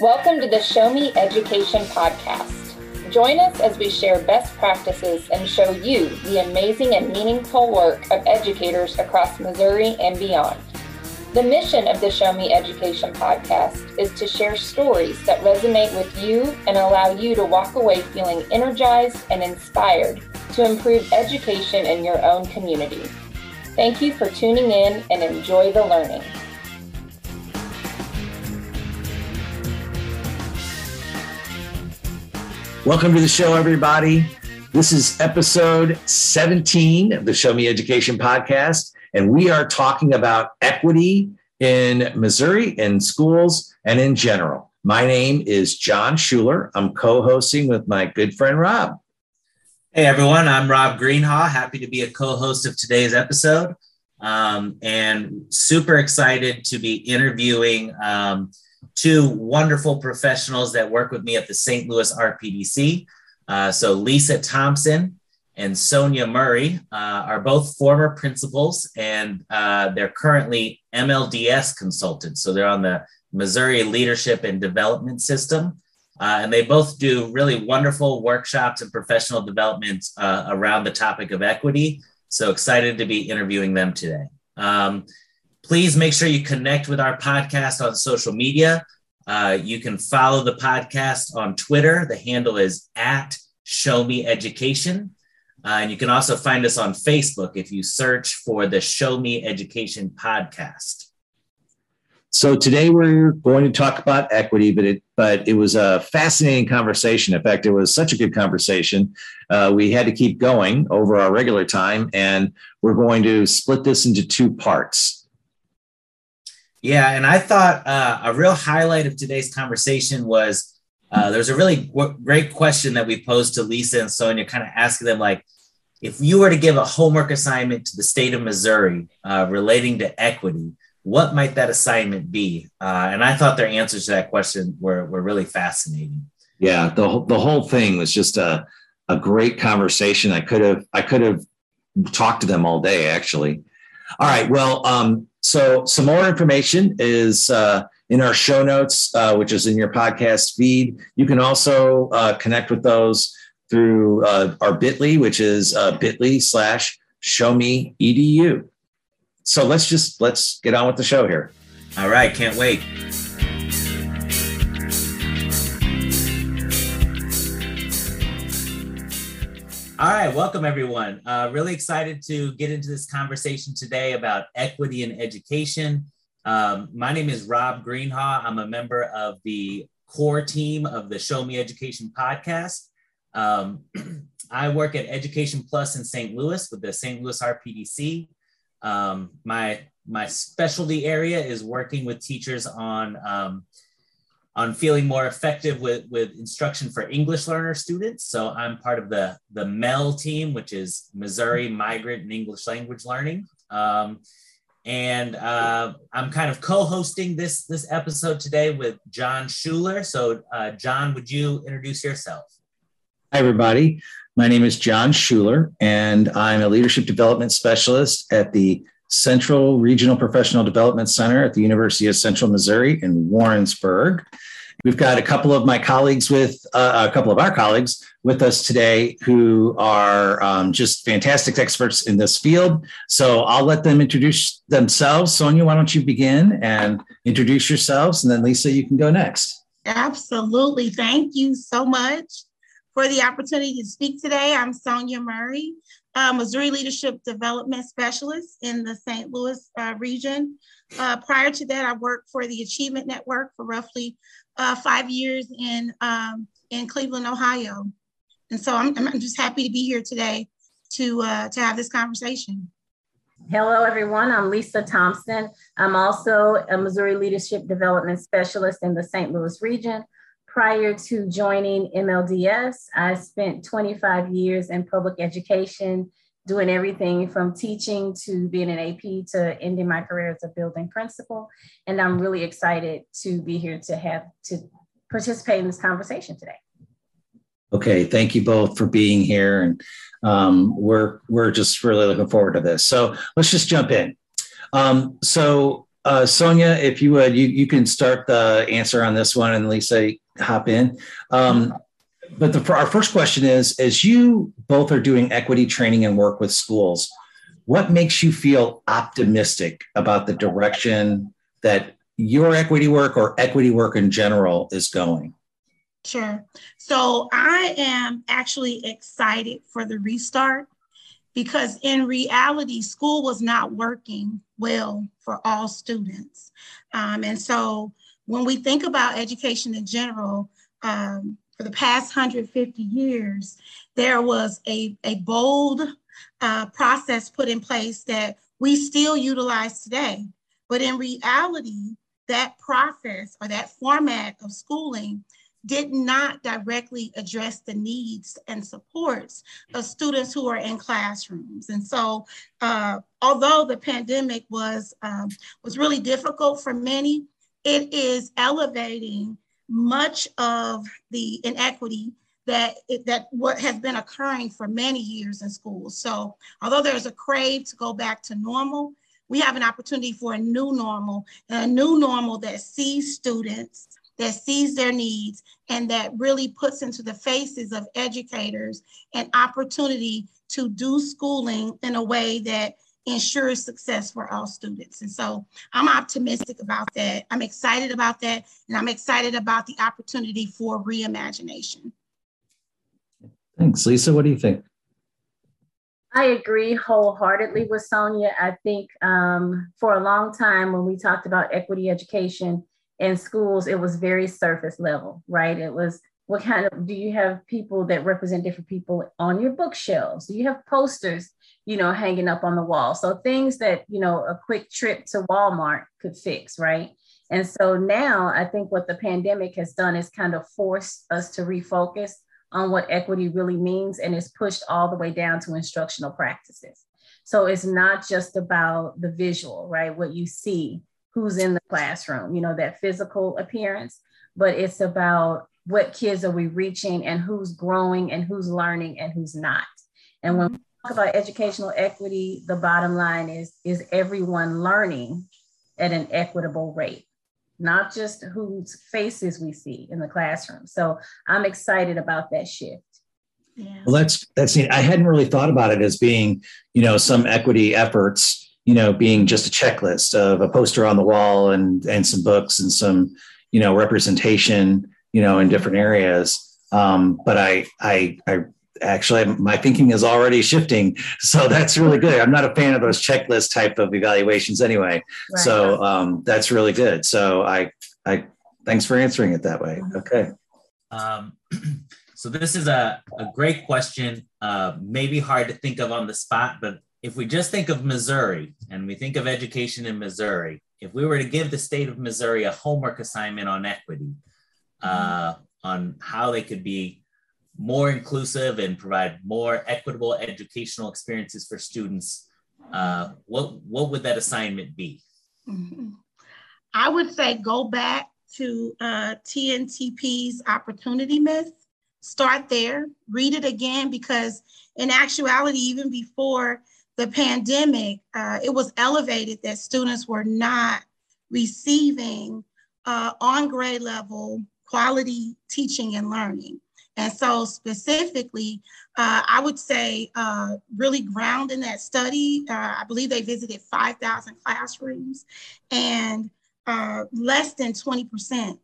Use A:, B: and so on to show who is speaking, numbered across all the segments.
A: Welcome to the Show Me Education podcast. Join us as we share best practices and show you the amazing and meaningful work of educators across Missouri and beyond. The mission of the Show Me Education podcast is to share stories that resonate with you and allow you to walk away feeling energized and inspired to improve education in your own community. Thank you for tuning in and enjoy the learning.
B: Welcome to the show, everybody. This is episode 17 of the Show Me Education podcast, and we are talking about equity in Missouri in schools and in general. My name is John Schuler. I'm co hosting with my good friend Rob.
C: Hey, everyone. I'm Rob Greenhaw. Happy to be a co host of today's episode um, and super excited to be interviewing. Um, two wonderful professionals that work with me at the St. Louis RPDC. Uh, so Lisa Thompson and Sonia Murray uh, are both former principals, and uh, they're currently MLDS consultants. So they're on the Missouri Leadership and Development System. Uh, and they both do really wonderful workshops and professional development uh, around the topic of equity. So excited to be interviewing them today. Um, Please make sure you connect with our podcast on social media. Uh, you can follow the podcast on Twitter. The handle is at Show Me Education. Uh, and you can also find us on Facebook if you search for the Show Me Education podcast.
B: So today we're going to talk about equity, but it but it was a fascinating conversation. In fact, it was such a good conversation. Uh, we had to keep going over our regular time, and we're going to split this into two parts.
C: Yeah, and I thought uh, a real highlight of today's conversation was uh, there's a really w- great question that we posed to Lisa and Sonia, kind of asking them like, if you were to give a homework assignment to the state of Missouri uh, relating to equity, what might that assignment be? Uh, and I thought their answers to that question were, were really fascinating.
B: Yeah, the the whole thing was just a a great conversation. I could have I could have talked to them all day actually. All right. Well, um, so some more information is uh, in our show notes, uh, which is in your podcast feed. You can also uh, connect with those through uh, our Bitly, which is uh, Bitly slash Show Me Edu. So let's just let's get on with the show here.
C: All right, can't wait. All right, welcome everyone. Uh, really excited to get into this conversation today about equity in education. Um, my name is Rob Greenhaw. I'm a member of the core team of the Show Me Education podcast. Um, I work at Education Plus in St. Louis with the St. Louis RPDC. Um, my my specialty area is working with teachers on um, on feeling more effective with, with instruction for English learner students. So I'm part of the, the MEL team, which is Missouri Migrant and English Language Learning. Um, and uh, I'm kind of co-hosting this, this episode today with John Schuler. So uh, John, would you introduce yourself?
B: Hi, everybody. My name is John Schuler, and I'm a leadership development specialist at the Central Regional Professional Development Center at the University of Central Missouri in Warrensburg. We've got a couple of my colleagues with uh, a couple of our colleagues with us today who are um, just fantastic experts in this field. So I'll let them introduce themselves. Sonia, why don't you begin and introduce yourselves? And then Lisa, you can go next.
D: Absolutely. Thank you so much for the opportunity to speak today. I'm Sonia Murray uh, Missouri Leadership Development Specialist in the St. Louis uh, region. Uh, prior to that, I worked for the Achievement Network for roughly uh, five years in, um, in Cleveland, Ohio. And so I'm, I'm just happy to be here today to, uh, to have this conversation.
E: Hello, everyone. I'm Lisa Thompson. I'm also a Missouri Leadership Development Specialist in the St. Louis region. Prior to joining MLDS, I spent 25 years in public education, doing everything from teaching to being an AP to ending my career as a building principal. And I'm really excited to be here to have to participate in this conversation today.
B: Okay, thank you both for being here, and um, we're we're just really looking forward to this. So let's just jump in. Um, so uh, Sonia, if you would, you, you can start the answer on this one and Lisa hop in. Um, but the, our first question is, as you both are doing equity training and work with schools, what makes you feel optimistic about the direction that your equity work or equity work in general is going?
D: Sure. So I am actually excited for the restart because in reality, school was not working well for all students. Um, and so when we think about education in general, um, for the past 150 years, there was a, a bold uh, process put in place that we still utilize today. But in reality, that process or that format of schooling did not directly address the needs and supports of students who are in classrooms. And so, uh, although the pandemic was, um, was really difficult for many, it is elevating much of the inequity that it, that what has been occurring for many years in schools. So although there's a crave to go back to normal, we have an opportunity for a new normal a new normal that sees students that sees their needs and that really puts into the faces of educators an opportunity to do schooling in a way that ensures success for all students. And so I'm optimistic about that. I'm excited about that. And I'm excited about the opportunity for reimagination.
B: Thanks. Lisa, what do you think?
E: I agree wholeheartedly with Sonia. I think um, for a long time, when we talked about equity education, in schools, it was very surface level, right? It was what kind of do you have people that represent different people on your bookshelves? Do you have posters, you know, hanging up on the wall? So things that, you know, a quick trip to Walmart could fix, right? And so now I think what the pandemic has done is kind of forced us to refocus on what equity really means and it's pushed all the way down to instructional practices. So it's not just about the visual, right? What you see, who's in the classroom, you know, that physical appearance, but it's about what kids are we reaching and who's growing and who's learning and who's not. And when talk about educational equity, the bottom line is is everyone learning at an equitable rate, not just whose faces we see in the classroom. So I'm excited about that shift.
B: Yeah. Well, that's that's neat. I hadn't really thought about it as being, you know, some equity efforts you know, being just a checklist of a poster on the wall and and some books and some, you know, representation, you know, in different areas. Um, but I I I actually my thinking is already shifting. So that's really good. I'm not a fan of those checklist type of evaluations anyway. Right. so um, that's really good. So i i thanks for answering it that way. Mm-hmm. okay. Um,
C: so this is a, a great question. Uh, maybe hard to think of on the spot but if we just think of Missouri and we think of education in Missouri, if we were to give the state of Missouri a homework assignment on equity, uh, on how they could be more inclusive and provide more equitable educational experiences for students, uh, what, what would that assignment be? Mm-hmm.
D: I would say go back to uh, TNTP's opportunity myth. Start there, read it again, because in actuality, even before the pandemic, uh, it was elevated that students were not receiving uh, on grade level quality teaching and learning. And so, specifically, uh, I would say uh, really ground in that study. Uh, I believe they visited 5,000 classrooms, and uh, less than 20%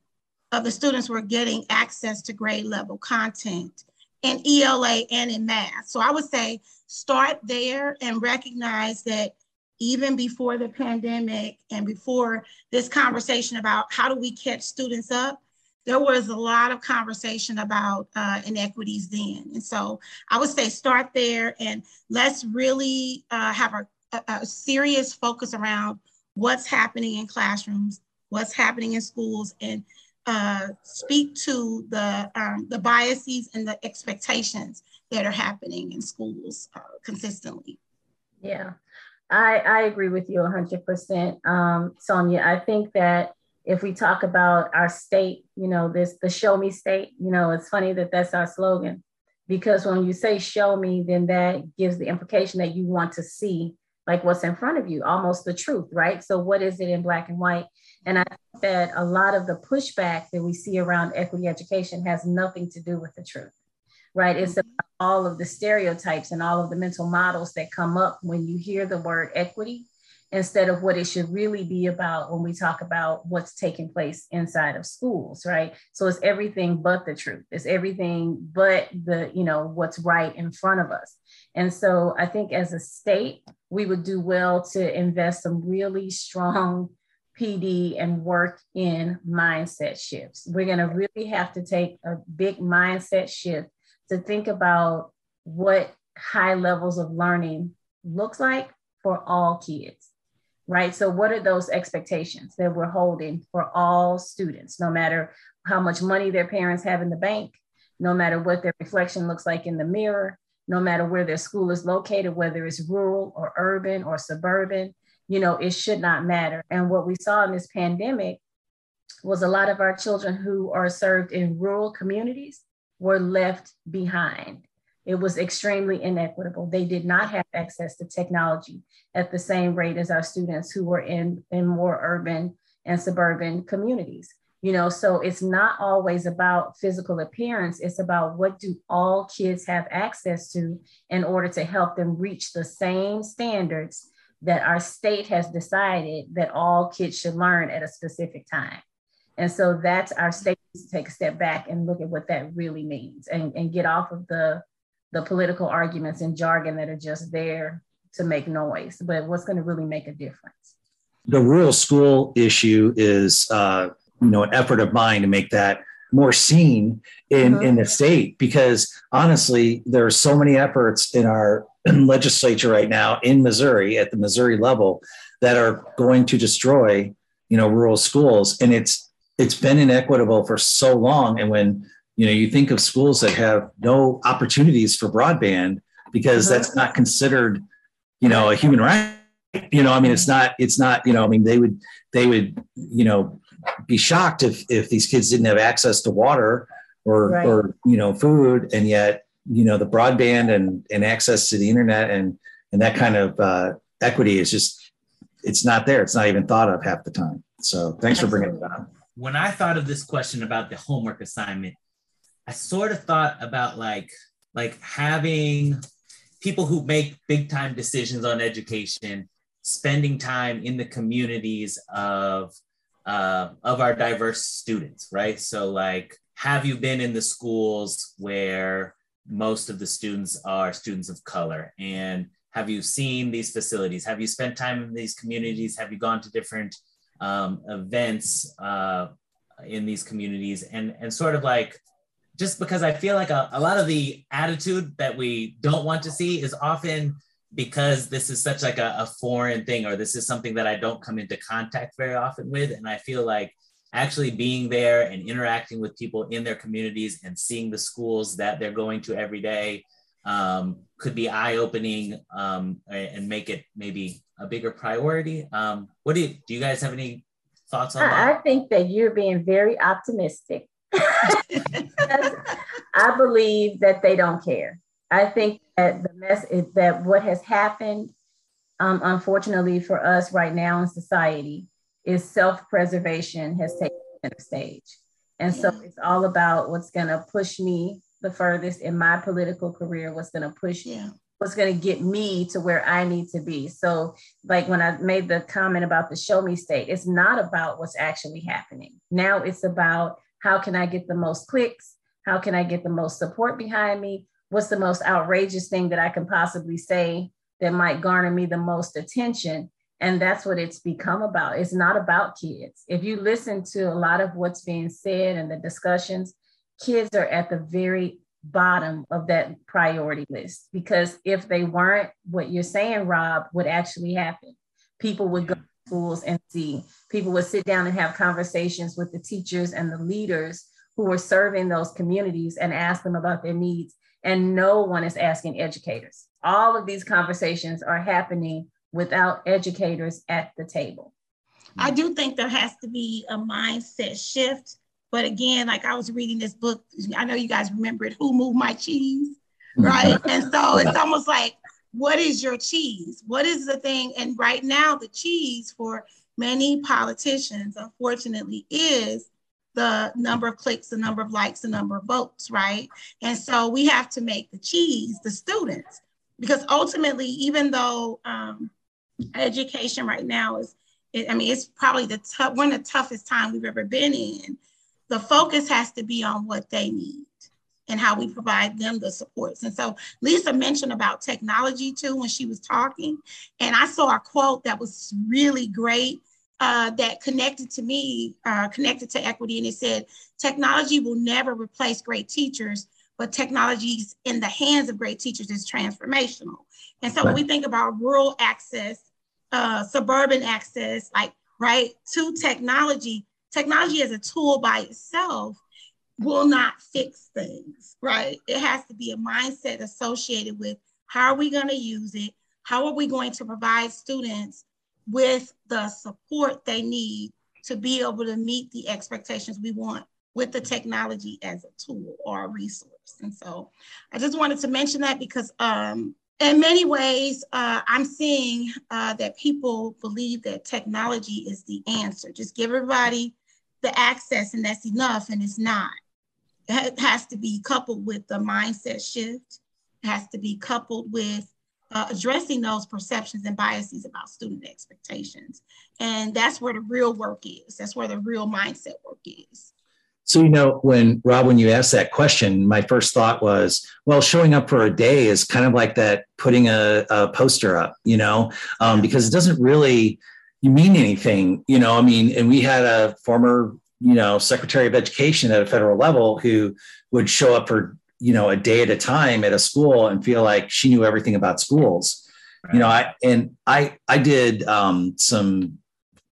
D: of the students were getting access to grade level content in ELA and in math. So, I would say start there and recognize that even before the pandemic and before this conversation about how do we catch students up, there was a lot of conversation about uh, inequities then. And so I would say start there and let's really uh, have a, a, serious focus around what's happening in classrooms, what's happening in schools, and uh, speak to the, um, the biases and the expectations that are happening in schools uh, consistently.
E: Yeah, I, I agree with you 100%. Um, Sonia, I think that if we talk about our state, you know, this the show me state, you know, it's funny that that's our slogan because when you say show me, then that gives the implication that you want to see like what's in front of you, almost the truth, right? So, what is it in black and white? And I think that a lot of the pushback that we see around equity education has nothing to do with the truth, right? It's mm-hmm. about all of the stereotypes and all of the mental models that come up when you hear the word equity instead of what it should really be about when we talk about what's taking place inside of schools right? So it's everything but the truth. It's everything but the you know what's right in front of us. And so i think as a state we would do well to invest some really strong PD and work in mindset shifts. We're going to really have to take a big mindset shift to think about what high levels of learning looks like for all kids right? So, what are those expectations that we're holding for all students, no matter how much money their parents have in the bank, no matter what their reflection looks like in the mirror, no matter where their school is located, whether it's rural or urban or suburban, you know, it should not matter. And what we saw in this pandemic was a lot of our children who are served in rural communities were left behind. It was extremely inequitable. They did not have access to technology at the same rate as our students who were in, in more urban and suburban communities. You know, so it's not always about physical appearance, it's about what do all kids have access to in order to help them reach the same standards that our state has decided that all kids should learn at a specific time. And so that's our state to take a step back and look at what that really means and, and get off of the the political arguments and jargon that are just there to make noise, but what's going to really make a difference.
B: The rural school issue is, uh, you know, an effort of mine to make that more seen in mm-hmm. in the state because honestly, there are so many efforts in our legislature right now in Missouri at the Missouri level that are going to destroy, you know, rural schools, and it's it's been inequitable for so long, and when you know you think of schools that have no opportunities for broadband because uh-huh. that's not considered you know a human right you know i mean it's not it's not you know i mean they would they would you know be shocked if if these kids didn't have access to water or right. or you know food and yet you know the broadband and and access to the internet and and that kind of uh, equity is just it's not there it's not even thought of half the time so thanks Absolutely. for bringing it up
C: when i thought of this question about the homework assignment I sort of thought about like like having people who make big time decisions on education spending time in the communities of uh, of our diverse students, right? So like, have you been in the schools where most of the students are students of color? And have you seen these facilities? Have you spent time in these communities? Have you gone to different um, events uh, in these communities? And and sort of like just because I feel like a, a lot of the attitude that we don't want to see is often because this is such like a, a, foreign thing or this is something that I don't come into contact very often with. And I feel like actually being there and interacting with people in their communities and seeing the schools that they're going to every day um, could be eye-opening um, and make it maybe a bigger priority. Um, what do you, do you guys have any thoughts on that?
E: I think that you're being very optimistic I believe that they don't care. I think that the mess is that what has happened, um, unfortunately for us right now in society, is self-preservation has taken center stage. And so it's all about what's going to push me the furthest in my political career, what's going to push yeah. what's going to get me to where I need to be. So, like when I made the comment about the show me state, it's not about what's actually happening. Now it's about how can I get the most clicks? How can I get the most support behind me? What's the most outrageous thing that I can possibly say that might garner me the most attention? And that's what it's become about. It's not about kids. If you listen to a lot of what's being said and the discussions, kids are at the very bottom of that priority list because if they weren't, what you're saying, Rob, would actually happen. People would go schools and see people would sit down and have conversations with the teachers and the leaders who were serving those communities and ask them about their needs. And no one is asking educators. All of these conversations are happening without educators at the table.
D: I do think there has to be a mindset shift. But again, like I was reading this book, I know you guys remember it, Who Moved My Cheese? Mm-hmm. Right. and so it's almost like what is your cheese? What is the thing? And right now, the cheese for many politicians, unfortunately, is the number of clicks, the number of likes, the number of votes, right? And so we have to make the cheese the students, because ultimately, even though um, education right now is, I mean, it's probably the tough one of the toughest time we've ever been in. The focus has to be on what they need and how we provide them the supports. And so Lisa mentioned about technology too when she was talking. And I saw a quote that was really great uh, that connected to me, uh, connected to equity. And it said, technology will never replace great teachers, but technologies in the hands of great teachers is transformational. And so right. when we think about rural access, uh, suburban access, like, right, to technology, technology as a tool by itself will not fix things, right? It has to be a mindset associated with how are we going to use it? How are we going to provide students with the support they need to be able to meet the expectations we want with the technology as a tool or a resource? And so I just wanted to mention that because um, in many ways, uh, I'm seeing uh, that people believe that technology is the answer. Just give everybody the access and that's enough, and it's not it has to be coupled with the mindset shift. Has to be coupled with uh, addressing those perceptions and biases about student expectations. And that's where the real work is. That's where the real mindset work is.
B: So, you know, when Rob, when you asked that question, my first thought was, well, showing up for a day is kind of like that putting a, a poster up, you know, um, because it doesn't really mean anything, you know. I mean, and we had a former you know secretary of education at a federal level who would show up for you know a day at a time at a school and feel like she knew everything about schools. Right. you know i and i i did um, some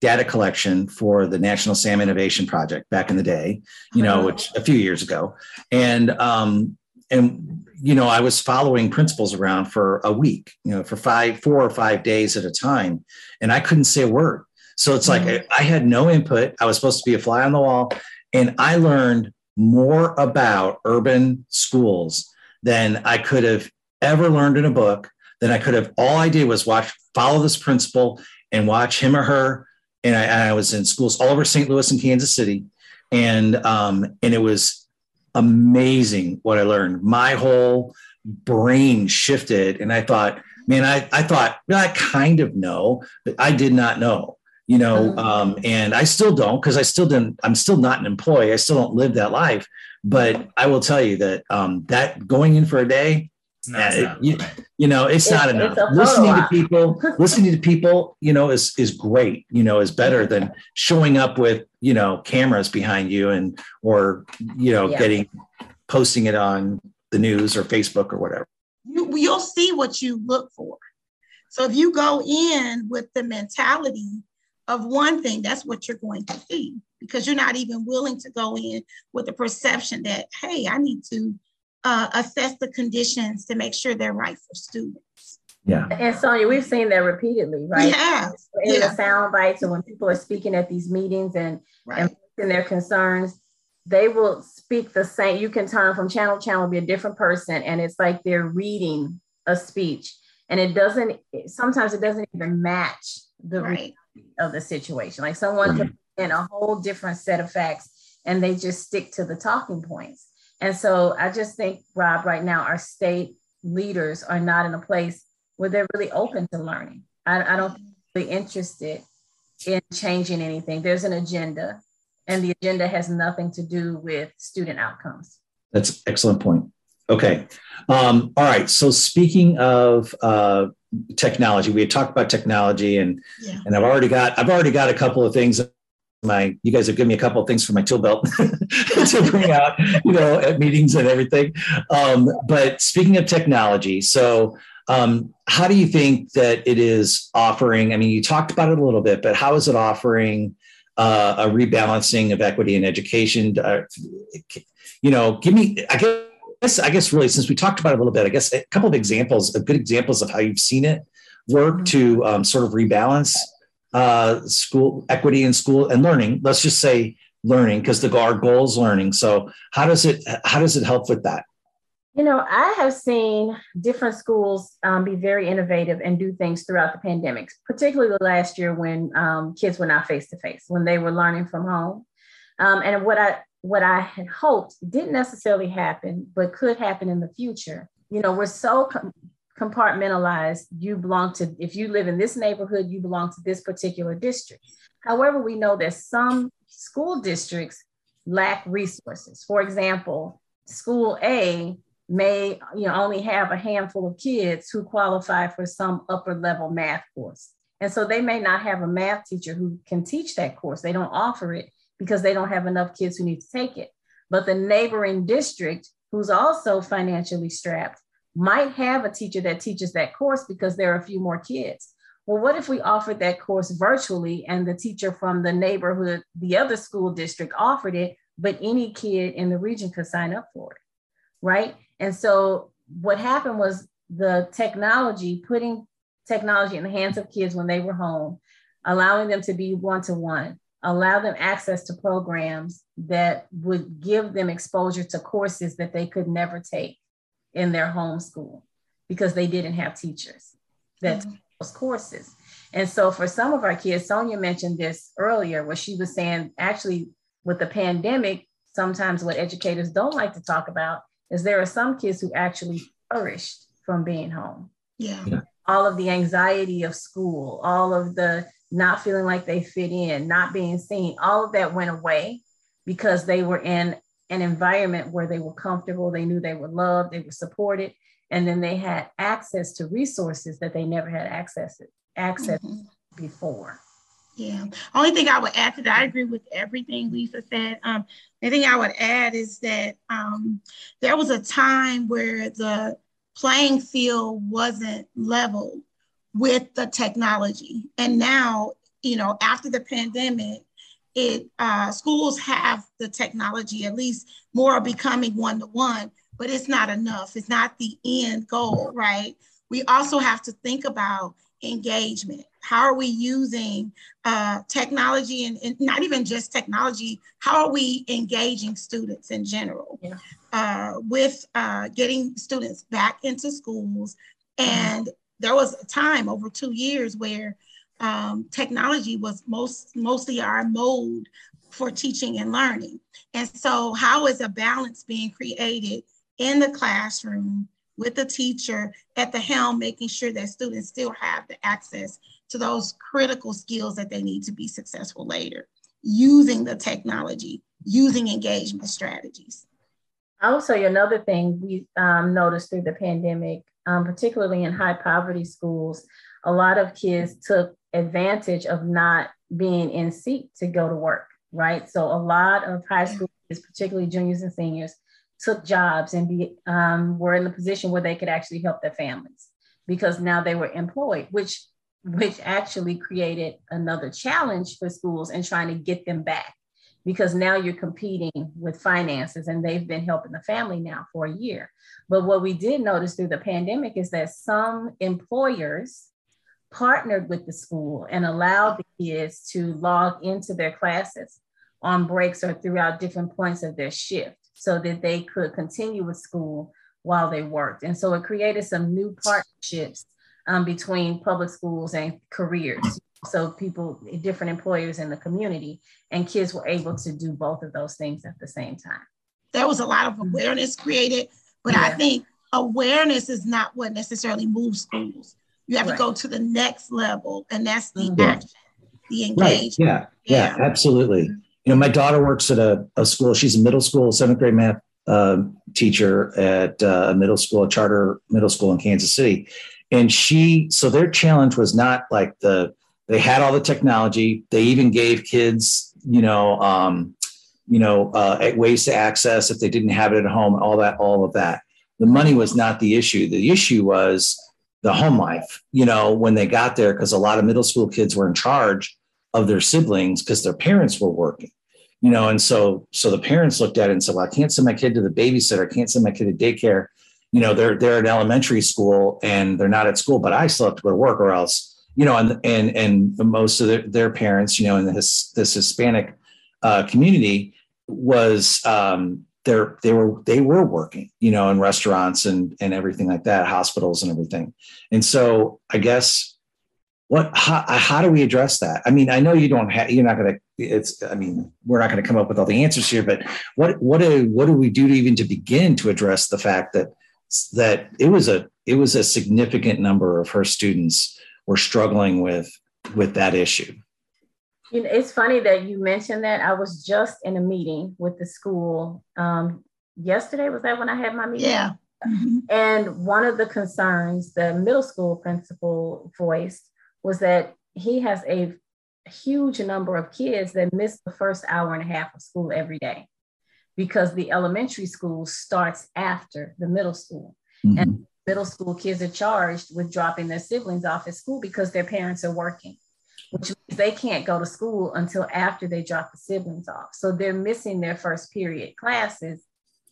B: data collection for the national sam innovation project back in the day you know which a few years ago. And um and you know i was following principals around for a week you know for five four or five days at a time. And i couldn't say a word so it's like mm-hmm. I had no input. I was supposed to be a fly on the wall. And I learned more about urban schools than I could have ever learned in a book. Than I could have. All I did was watch, follow this principal and watch him or her. And I, and I was in schools all over St. Louis and Kansas City. And um, and it was amazing what I learned. My whole brain shifted. And I thought, man, I, I thought, well, I kind of know, but I did not know you know oh. um, and i still don't because i still didn't i'm still not an employee. I still don't live that life. But i will tell you that um, that going in for a day no, uh, you, you, know it's, it's not enough. listening to people listening to people you know is is great you know is better than showing up with you know cameras behind you and or you know yeah. getting posting it on the news or facebook or whatever.
D: You, you'll see what you look for. So if you go in with the mentality of one thing, that's what you're going to see because you're not even willing to go in with the perception that, hey, I need to uh, assess the conditions to make sure they're right for students.
B: Yeah.
E: And Sonia, we've seen that repeatedly, right?
D: Yeah.
E: In yeah. the sound bites and when people are speaking at these meetings and, right. and their concerns, they will speak the same. You can turn from channel to channel, be a different person, and it's like they're reading a speech. And it doesn't, sometimes it doesn't even match the right of the situation. Like someone mm-hmm. in a whole different set of facts and they just stick to the talking points. And so I just think, Rob, right now, our state leaders are not in a place where they're really open to learning. I, I don't think they're interested in changing anything. There's an agenda, and the agenda has nothing to do with student outcomes.
B: That's excellent point. Okay. Um, all right. So speaking of uh, technology. We had talked about technology, and yeah. and I've already got I've already got a couple of things. My you guys have given me a couple of things for my tool belt to bring out, you know, at meetings and everything. Um, but speaking of technology, so um, how do you think that it is offering? I mean, you talked about it a little bit, but how is it offering uh, a rebalancing of equity in education? Uh, you know, give me. I guess guess, I guess really, since we talked about it a little bit, I guess a couple of examples, of good examples of how you've seen it work mm-hmm. to um, sort of rebalance uh, school equity in school and learning. Let's just say learning because the our goal is learning. So how does it how does it help with that?
E: You know, I have seen different schools um, be very innovative and do things throughout the pandemic, particularly the last year when um, kids were not face to face, when they were learning from home. Um, and what I what I had hoped didn't necessarily happen, but could happen in the future. You know, we're so com- compartmentalized. You belong to, if you live in this neighborhood, you belong to this particular district. However, we know that some school districts lack resources. For example, school A may you know only have a handful of kids who qualify for some upper level math course and so they may not have a math teacher who can teach that course they don't offer it because they don't have enough kids who need to take it. But the neighboring district who's also financially strapped might have a teacher that teaches that course because there are a few more kids. Well what if we offered that course virtually and the teacher from the neighborhood the other school district offered it but any kid in the region could sign up for it right? And so what happened was the technology, putting technology in the hands of kids when they were home, allowing them to be one to one, allow them access to programs that would give them exposure to courses that they could never take in their home school because they didn't have teachers that mm-hmm. those courses. And so for some of our kids, Sonia mentioned this earlier, where she was saying actually with the pandemic, sometimes what educators don't like to talk about is there are some kids who actually flourished from being home.
D: Yeah. yeah.
E: All of the anxiety of school, all of the not feeling like they fit in, not being seen, all of that went away because they were in an environment where they were comfortable, they knew they were loved, they were supported, and then they had access to resources that they never had access to, access mm-hmm. before.
D: Yeah. Only thing I would add to that, I agree with everything Lisa said. Um, the thing I would add is that um, there was a time where the playing field wasn't level with the technology, and now, you know, after the pandemic, it uh, schools have the technology. At least more are becoming one to one, but it's not enough. It's not the end goal, right? We also have to think about engagement how are we using uh, technology and, and, not even just technology how are we engaging students in general yeah. uh, with uh, getting students back into schools and. There was a time over two years where um, technology was most mostly our mode for teaching and learning and so how is a balance being created in the classroom with the teacher at the helm, making sure that students still have the access to those critical skills that they need to be successful later, using the technology, using engagement strategies.
E: I will another thing we um, noticed through the pandemic, um, particularly in high poverty schools, a lot of kids took advantage of not being in seat to go to work, right? So a lot of high school kids, particularly juniors and seniors, took jobs and be, um, were in the position where they could actually help their families because now they were employed, which which actually created another challenge for schools and trying to get them back because now you're competing with finances and they've been helping the family now for a year. But what we did notice through the pandemic is that some employers partnered with the school and allowed the kids to log into their classes on breaks or throughout different points of their shift so that they could continue with school while they worked. And so it created some new partnerships um, between public schools and careers. So people, different employers in the community, and kids were able to do both of those things at the same time.
D: There was a lot of awareness created, but yeah. I think awareness is not what necessarily moves schools. You have right. to go to the next level, and that's the mm-hmm. action, the engagement.
B: Right. Yeah. yeah, yeah, absolutely. Mm-hmm you know, my daughter works at a, a school. She's a middle school, seventh grade math uh, teacher at uh, a middle school, a charter middle school in Kansas City. And she, so their challenge was not like the, they had all the technology. They even gave kids, you know, um, you know, uh, ways to access if they didn't have it at home, all that, all of that. The money was not the issue. The issue was the home life, you know, when they got there, because a lot of middle school kids were in charge of their siblings because their parents were working you know and so so the parents looked at it and said well i can't send my kid to the babysitter i can't send my kid to daycare you know they're they're at elementary school and they're not at school but i still have to go to work or else you know and and and most of their, their parents you know in this this hispanic uh, community was um, they're they were they were working, you know, in restaurants and and everything like that, hospitals and everything. And so I guess what how, how do we address that? I mean, I know you don't have you're not going to it's I mean, we're not going to come up with all the answers here, but what what do what do we do to even to begin to address the fact that that it was a it was a significant number of her students were struggling with with that issue.
E: You know, it's funny that you mentioned that. I was just in a meeting with the school um, yesterday. Was that when I had my meeting?
D: Yeah.
E: Mm-hmm. And one of the concerns the middle school principal voiced was that he has a huge number of kids that miss the first hour and a half of school every day because the elementary school starts after the middle school. Mm-hmm. And middle school kids are charged with dropping their siblings off at school because their parents are working, which means they can't go to school until after they drop the siblings off. So they're missing their first period classes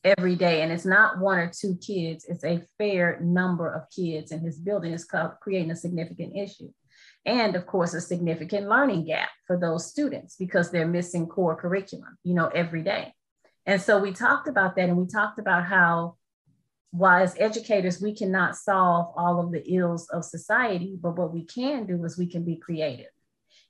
E: every day. And it's not one or two kids, it's a fair number of kids. And his building is creating a significant issue. And of course, a significant learning gap for those students because they're missing core curriculum, you know, every day. And so we talked about that and we talked about how while as educators, we cannot solve all of the ills of society, but what we can do is we can be creative.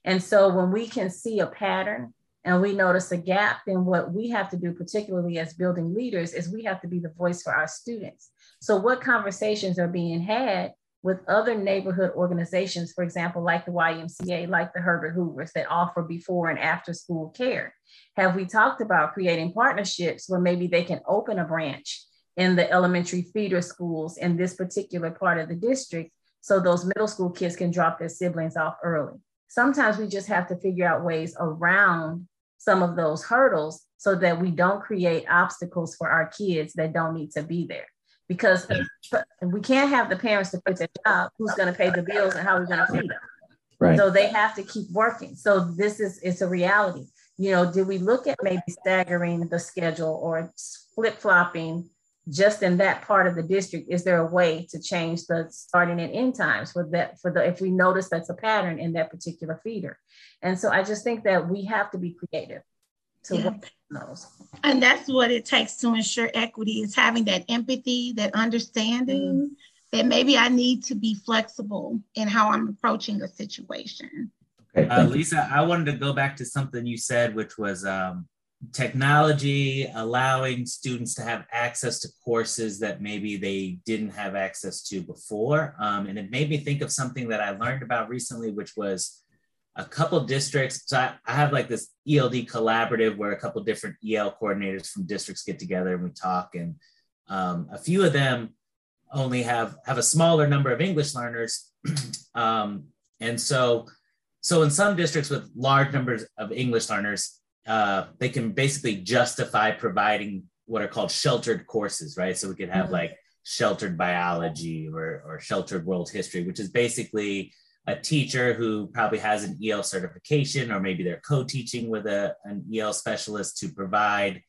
E: And so when we can see a pattern and we notice a gap, then what we have to do, particularly as building leaders, is we have to be the voice for our students. So, what conversations are being had with other neighborhood organizations, for example, like the YMCA, like the Herbert Hoovers that offer before and after school care? Have we talked about creating partnerships where maybe they can open a branch in the elementary feeder schools in this particular part of the district so those middle school kids can drop their siblings off early. Sometimes we just have to figure out ways around some of those hurdles so that we don't create obstacles for our kids that don't need to be there. Because we can't have the parents to quit their job, who's going to pay the bills and how we're going to feed them. Right. So they have to keep working. So this is it's a reality. You know, did we look at maybe staggering the schedule or flip flopping just in that part of the district is there a way to change the starting and end times for that for the if we notice that's a pattern in that particular feeder and so i just think that we have to be creative to yeah. work those
D: and that's what it takes to ensure equity is having that empathy that understanding mm-hmm. that maybe i need to be flexible in how i'm approaching a situation
C: okay, uh, lisa i wanted to go back to something you said which was um, technology allowing students to have access to courses that maybe they didn't have access to before. Um, and it made me think of something that I learned about recently, which was a couple districts. So I, I have like this ELD collaborative where a couple different EL coordinators from districts get together and we talk. And um, a few of them only have have a smaller number of English learners. um, and so, so in some districts with large numbers of English learners, uh, they can basically justify providing what are called sheltered courses, right? So we could have mm-hmm. like sheltered biology or, or sheltered world history, which is basically a teacher who probably has an EL certification, or maybe they're co-teaching with a, an EL specialist to provide,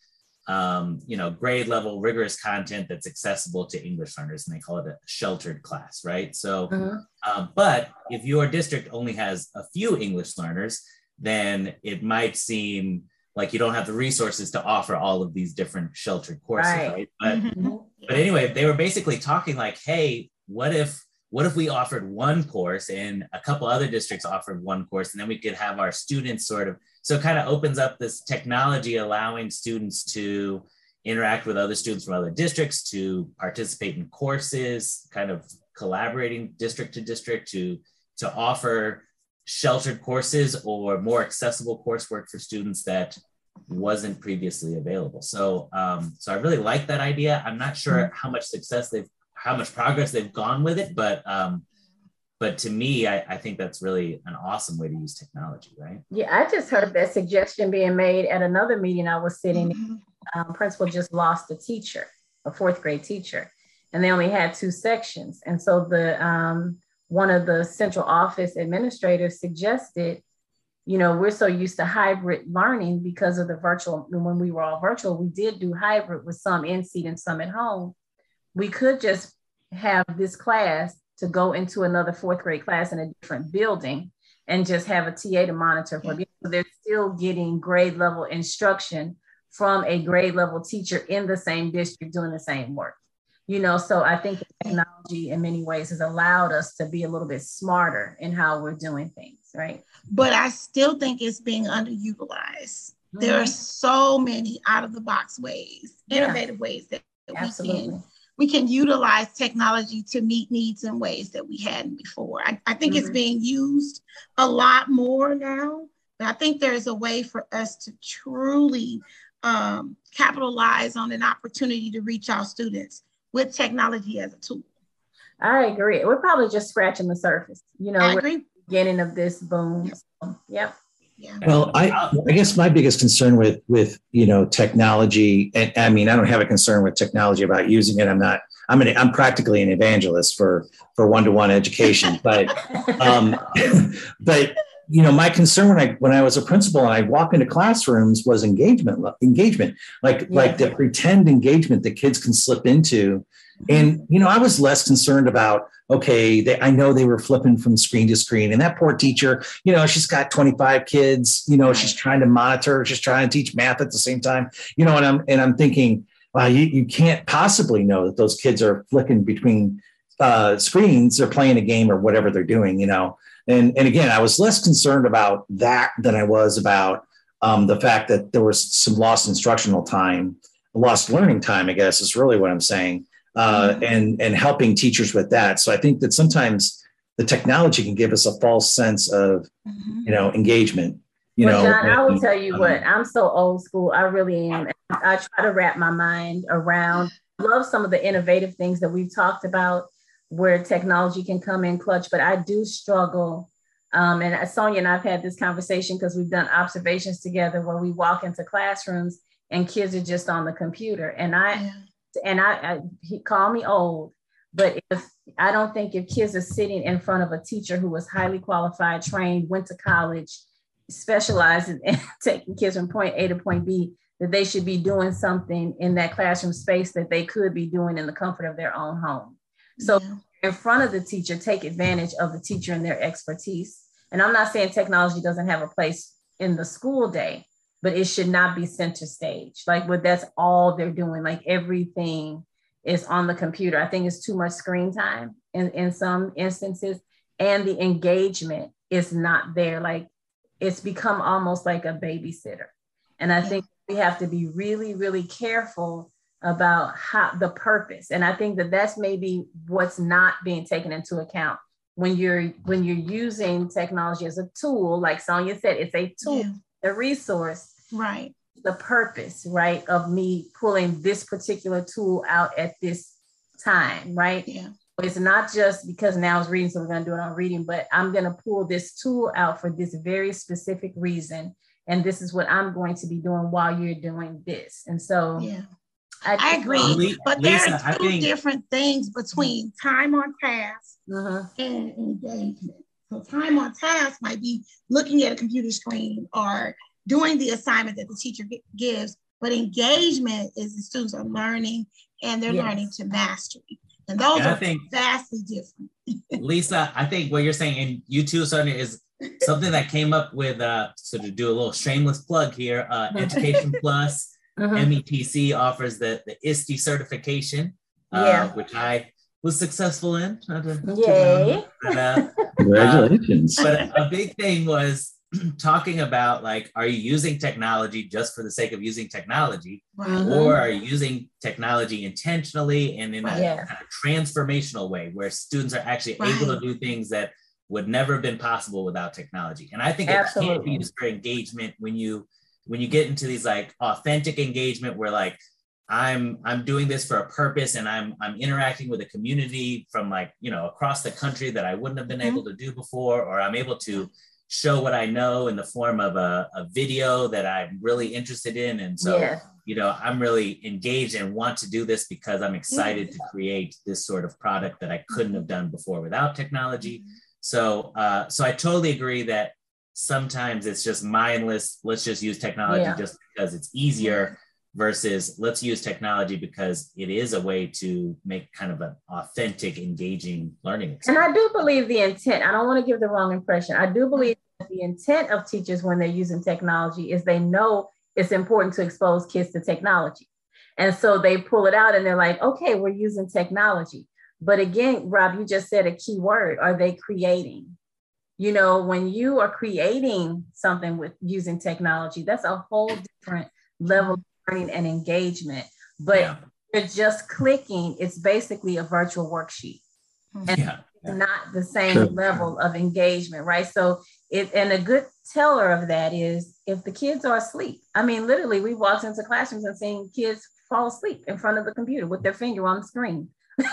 C: um, you know, grade level rigorous content that's accessible to English learners, and they call it a sheltered class, right? So, mm-hmm. um, but if your district only has a few English learners, then it might seem like you don't have the resources to offer all of these different sheltered courses right, right? But, mm-hmm. but anyway they were basically talking like hey what if what if we offered one course and a couple other districts offered one course and then we could have our students sort of so it kind of opens up this technology allowing students to interact with other students from other districts to participate in courses kind of collaborating district to district to to offer sheltered courses or more accessible coursework for students that wasn't previously available. So, um, so I really like that idea. I'm not sure mm-hmm. how much success they've, how much progress they've gone with it, but um, but to me, I, I, think that's really an awesome way to use technology, right?
E: Yeah, I just heard that suggestion being made at another meeting I was sitting. Mm-hmm. Um, principal just lost a teacher, a fourth grade teacher, and they only had two sections, and so the um, one of the central office administrators suggested, you know, we're so used to hybrid learning because of the virtual, when we were all virtual, we did do hybrid with some in seat and some at home. We could just have this class to go into another fourth grade class in a different building and just have a TA to monitor for them. So they're still getting grade level instruction from a grade level teacher in the same district doing the same work. You know, so I think technology in many ways has allowed us to be a little bit smarter in how we're doing things, right?
D: But I still think it's being underutilized. Mm-hmm. There are mm-hmm. so many out of the box ways, yeah. innovative ways that, that we can we can utilize technology to meet needs in ways that we hadn't before. I, I think mm-hmm. it's being used a lot more now, but I think there's a way for us to truly um, capitalize on an opportunity to reach our students with technology as a tool.
E: I agree. We're probably just scratching the surface. You know, I agree. beginning of this boom. Yep. So, yep.
B: Yeah. Well, I, I guess my biggest concern with with you know technology, and I mean I don't have a concern with technology about using it. I'm not. I'm an I'm practically an evangelist for for one to one education, but um, but you know my concern when I when I was a principal and I walk into classrooms was engagement engagement like yeah. like the pretend engagement that kids can slip into, and you know I was less concerned about okay, they, I know they were flipping from screen to screen. And that poor teacher, you know, she's got 25 kids, you know, she's trying to monitor, she's trying to teach math at the same time, you know, and I'm, and I'm thinking, wow, you, you can't possibly know that those kids are flicking between uh, screens, they're playing a game or whatever they're doing, you know. And, and again, I was less concerned about that than I was about um, the fact that there was some lost instructional time, lost learning time, I guess is really what I'm saying uh, mm-hmm. and and helping teachers with that. So I think that sometimes the technology can give us a false sense of mm-hmm. you know engagement. You
E: well,
B: know,
E: John, I will tell you um, what I'm so old school. I really am. I try to wrap my mind around. Love some of the innovative things that we've talked about where technology can come in clutch, but I do struggle. Um, and Sonia and I've had this conversation because we've done observations together where we walk into classrooms and kids are just on the computer. And I, yeah and I, I he called me old, but if I don't think if kids are sitting in front of a teacher who was highly qualified, trained, went to college, specialized in, in taking kids from point A to point B, that they should be doing something in that classroom space that they could be doing in the comfort of their own home. So yeah. in front of the teacher, take advantage of the teacher and their expertise. And I'm not saying technology doesn't have a place in the school day, but it should not be center stage. Like, what that's all they're doing. Like, everything is on the computer. I think it's too much screen time in, in some instances, and the engagement is not there. Like, it's become almost like a babysitter. And I think we have to be really, really careful about how the purpose. And I think that that's maybe what's not being taken into account when you're when you're using technology as a tool. Like Sonia said, it's a tool. Yeah the resource.
D: Right.
E: The purpose, right, of me pulling this particular tool out at this time, right?
D: Yeah.
E: It's not just because now it's reading, so we're going to do it on reading, but I'm going to pull this tool out for this very specific reason. And this is what I'm going to be doing while you're doing this. And so,
D: yeah. I, I agree. but Lisa, there are two think... different things between time on task uh-huh. and engagement. So time on task might be looking at a computer screen or doing the assignment that the teacher gives, but engagement is the students are learning and they're yes. learning to mastery. And those and are think, vastly different.
C: Lisa, I think what you're saying, and you too, Sonia, is something that came up with, uh, so to do a little shameless plug here, uh, Education Plus, uh-huh. METC offers the, the ISTE certification, uh, yeah. which I was successful in.
E: Yay.
B: But, uh, Congratulations.
C: Uh, but a big thing was talking about like, are you using technology just for the sake of using technology? Mm-hmm. Or are you using technology intentionally and in a yeah. kind of transformational way where students are actually right. able to do things that would never have been possible without technology? And I think Absolutely. it can be used for engagement when you when you get into these like authentic engagement where like I'm I'm doing this for a purpose and I'm I'm interacting with a community from like you know across the country that I wouldn't have been mm-hmm. able to do before or I'm able to show what I know in the form of a, a video that I'm really interested in and so yeah. you know I'm really engaged and want to do this because I'm excited mm-hmm. to create this sort of product that I couldn't have done before without technology mm-hmm. so uh, so I totally agree that sometimes it's just mindless let's just use technology yeah. just because it's easier versus let's use technology because it is a way to make kind of an authentic, engaging learning
E: experience. And I do believe the intent, I don't want to give the wrong impression. I do believe the intent of teachers when they're using technology is they know it's important to expose kids to technology. And so they pull it out and they're like, okay, we're using technology. But again, Rob, you just said a key word. Are they creating? You know, when you are creating something with using technology, that's a whole different level of learning and engagement. But yeah. you're just clicking, it's basically a virtual worksheet. Hmm. And yeah. not the same sure. level of engagement, right? So it and a good teller of that is if the kids are asleep. I mean, literally, we walked into classrooms and seen kids fall asleep in front of the computer with their finger on the screen.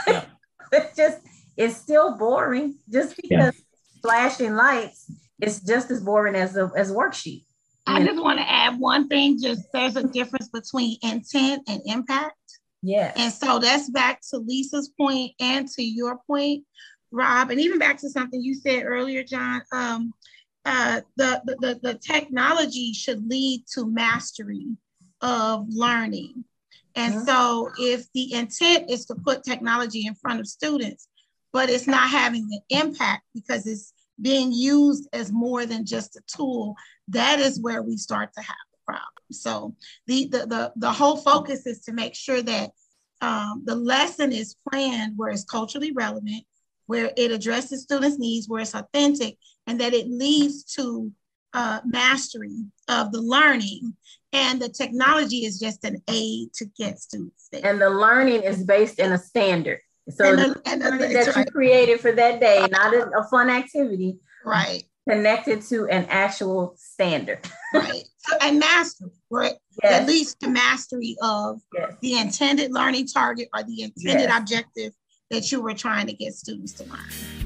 E: Yeah. it's just it's still boring just because yeah. Flashing lights it's just as boring as a as a worksheet.
D: I just want to add one thing. Just there's a difference between intent and impact.
E: Yeah.
D: And so that's back to Lisa's point and to your point, Rob, and even back to something you said earlier, John. Um, uh, the, the, the technology should lead to mastery of learning. And mm-hmm. so if the intent is to put technology in front of students, but it's not having the impact because it's being used as more than just a tool, that is where we start to have the problem. So the the the, the whole focus is to make sure that um, the lesson is planned where it's culturally relevant, where it addresses students' needs, where it's authentic, and that it leads to uh, mastery of the learning and the technology is just an aid to get students there.
E: And the learning is based in a standard. So and the, and the, that right. you created for that day, not a, a, fun activity.
D: Right.
E: Connected to an actual standard.
D: right. And mastery, right? Yes. At least the mastery of yes. the intended learning target or the intended yes. objective that you were trying to get students to learn.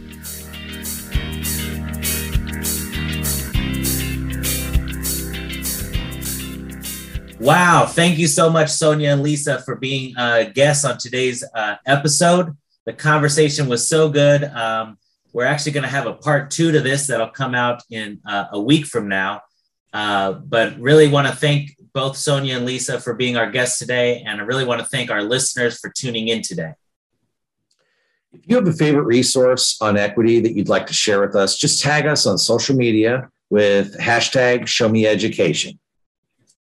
C: Wow. Thank you so much, Sonia and Lisa, for being uh, guests on today's uh, episode. The conversation was so good. Um, we're actually going to have a part two to this that'll come out in uh, a week from now. Uh, but really want to thank both Sonia and Lisa for being our guests today. And I really want to thank our listeners for tuning in today.
B: If you have a favorite resource on equity that you'd like to share with us, just tag us on social media with hashtag show me education.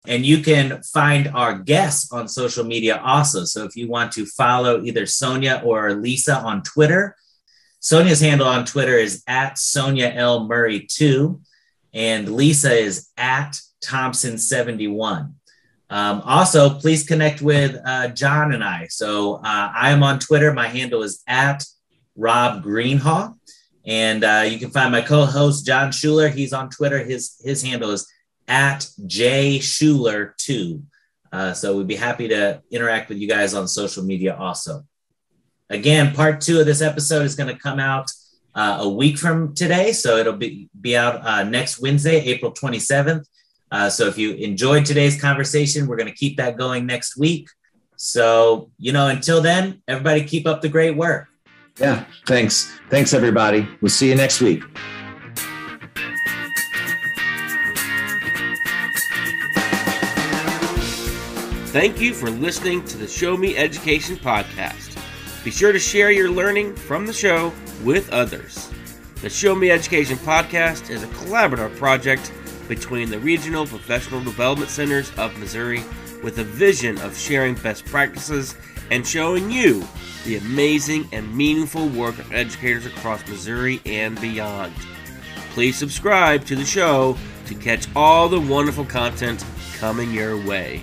C: And you can find our guests on social media also. So if you want to follow either Sonia or Lisa on Twitter, Sonia's handle on Twitter is at Sonia L. Murray 2, and Lisa is at Thompson71. Um, also, please connect with uh, John and I. So uh, I am on Twitter. My handle is at Rob Greenhaw. And uh, you can find my co-host John Schuler. He's on Twitter. His his handle is at J Schuler 2. Uh, so we'd be happy to interact with you guys on social media also. Again, part two of this episode is going to come out uh, a week from today. So it'll be, be out uh, next Wednesday, April 27th. Uh, so if you enjoyed today's conversation, we're going to keep that going next week. So, you know, until then, everybody keep up the great work.
B: Yeah, thanks. Thanks, everybody. We'll see you next week.
F: Thank you for listening to the Show Me Education podcast. Be sure to share your learning from the show with others. The Show Me Education podcast is a collaborative project between the Regional Professional Development Centers of Missouri with a vision of sharing best practices and showing you the amazing and meaningful work of educators across Missouri and beyond. Please subscribe to the show to catch all the wonderful content coming your way.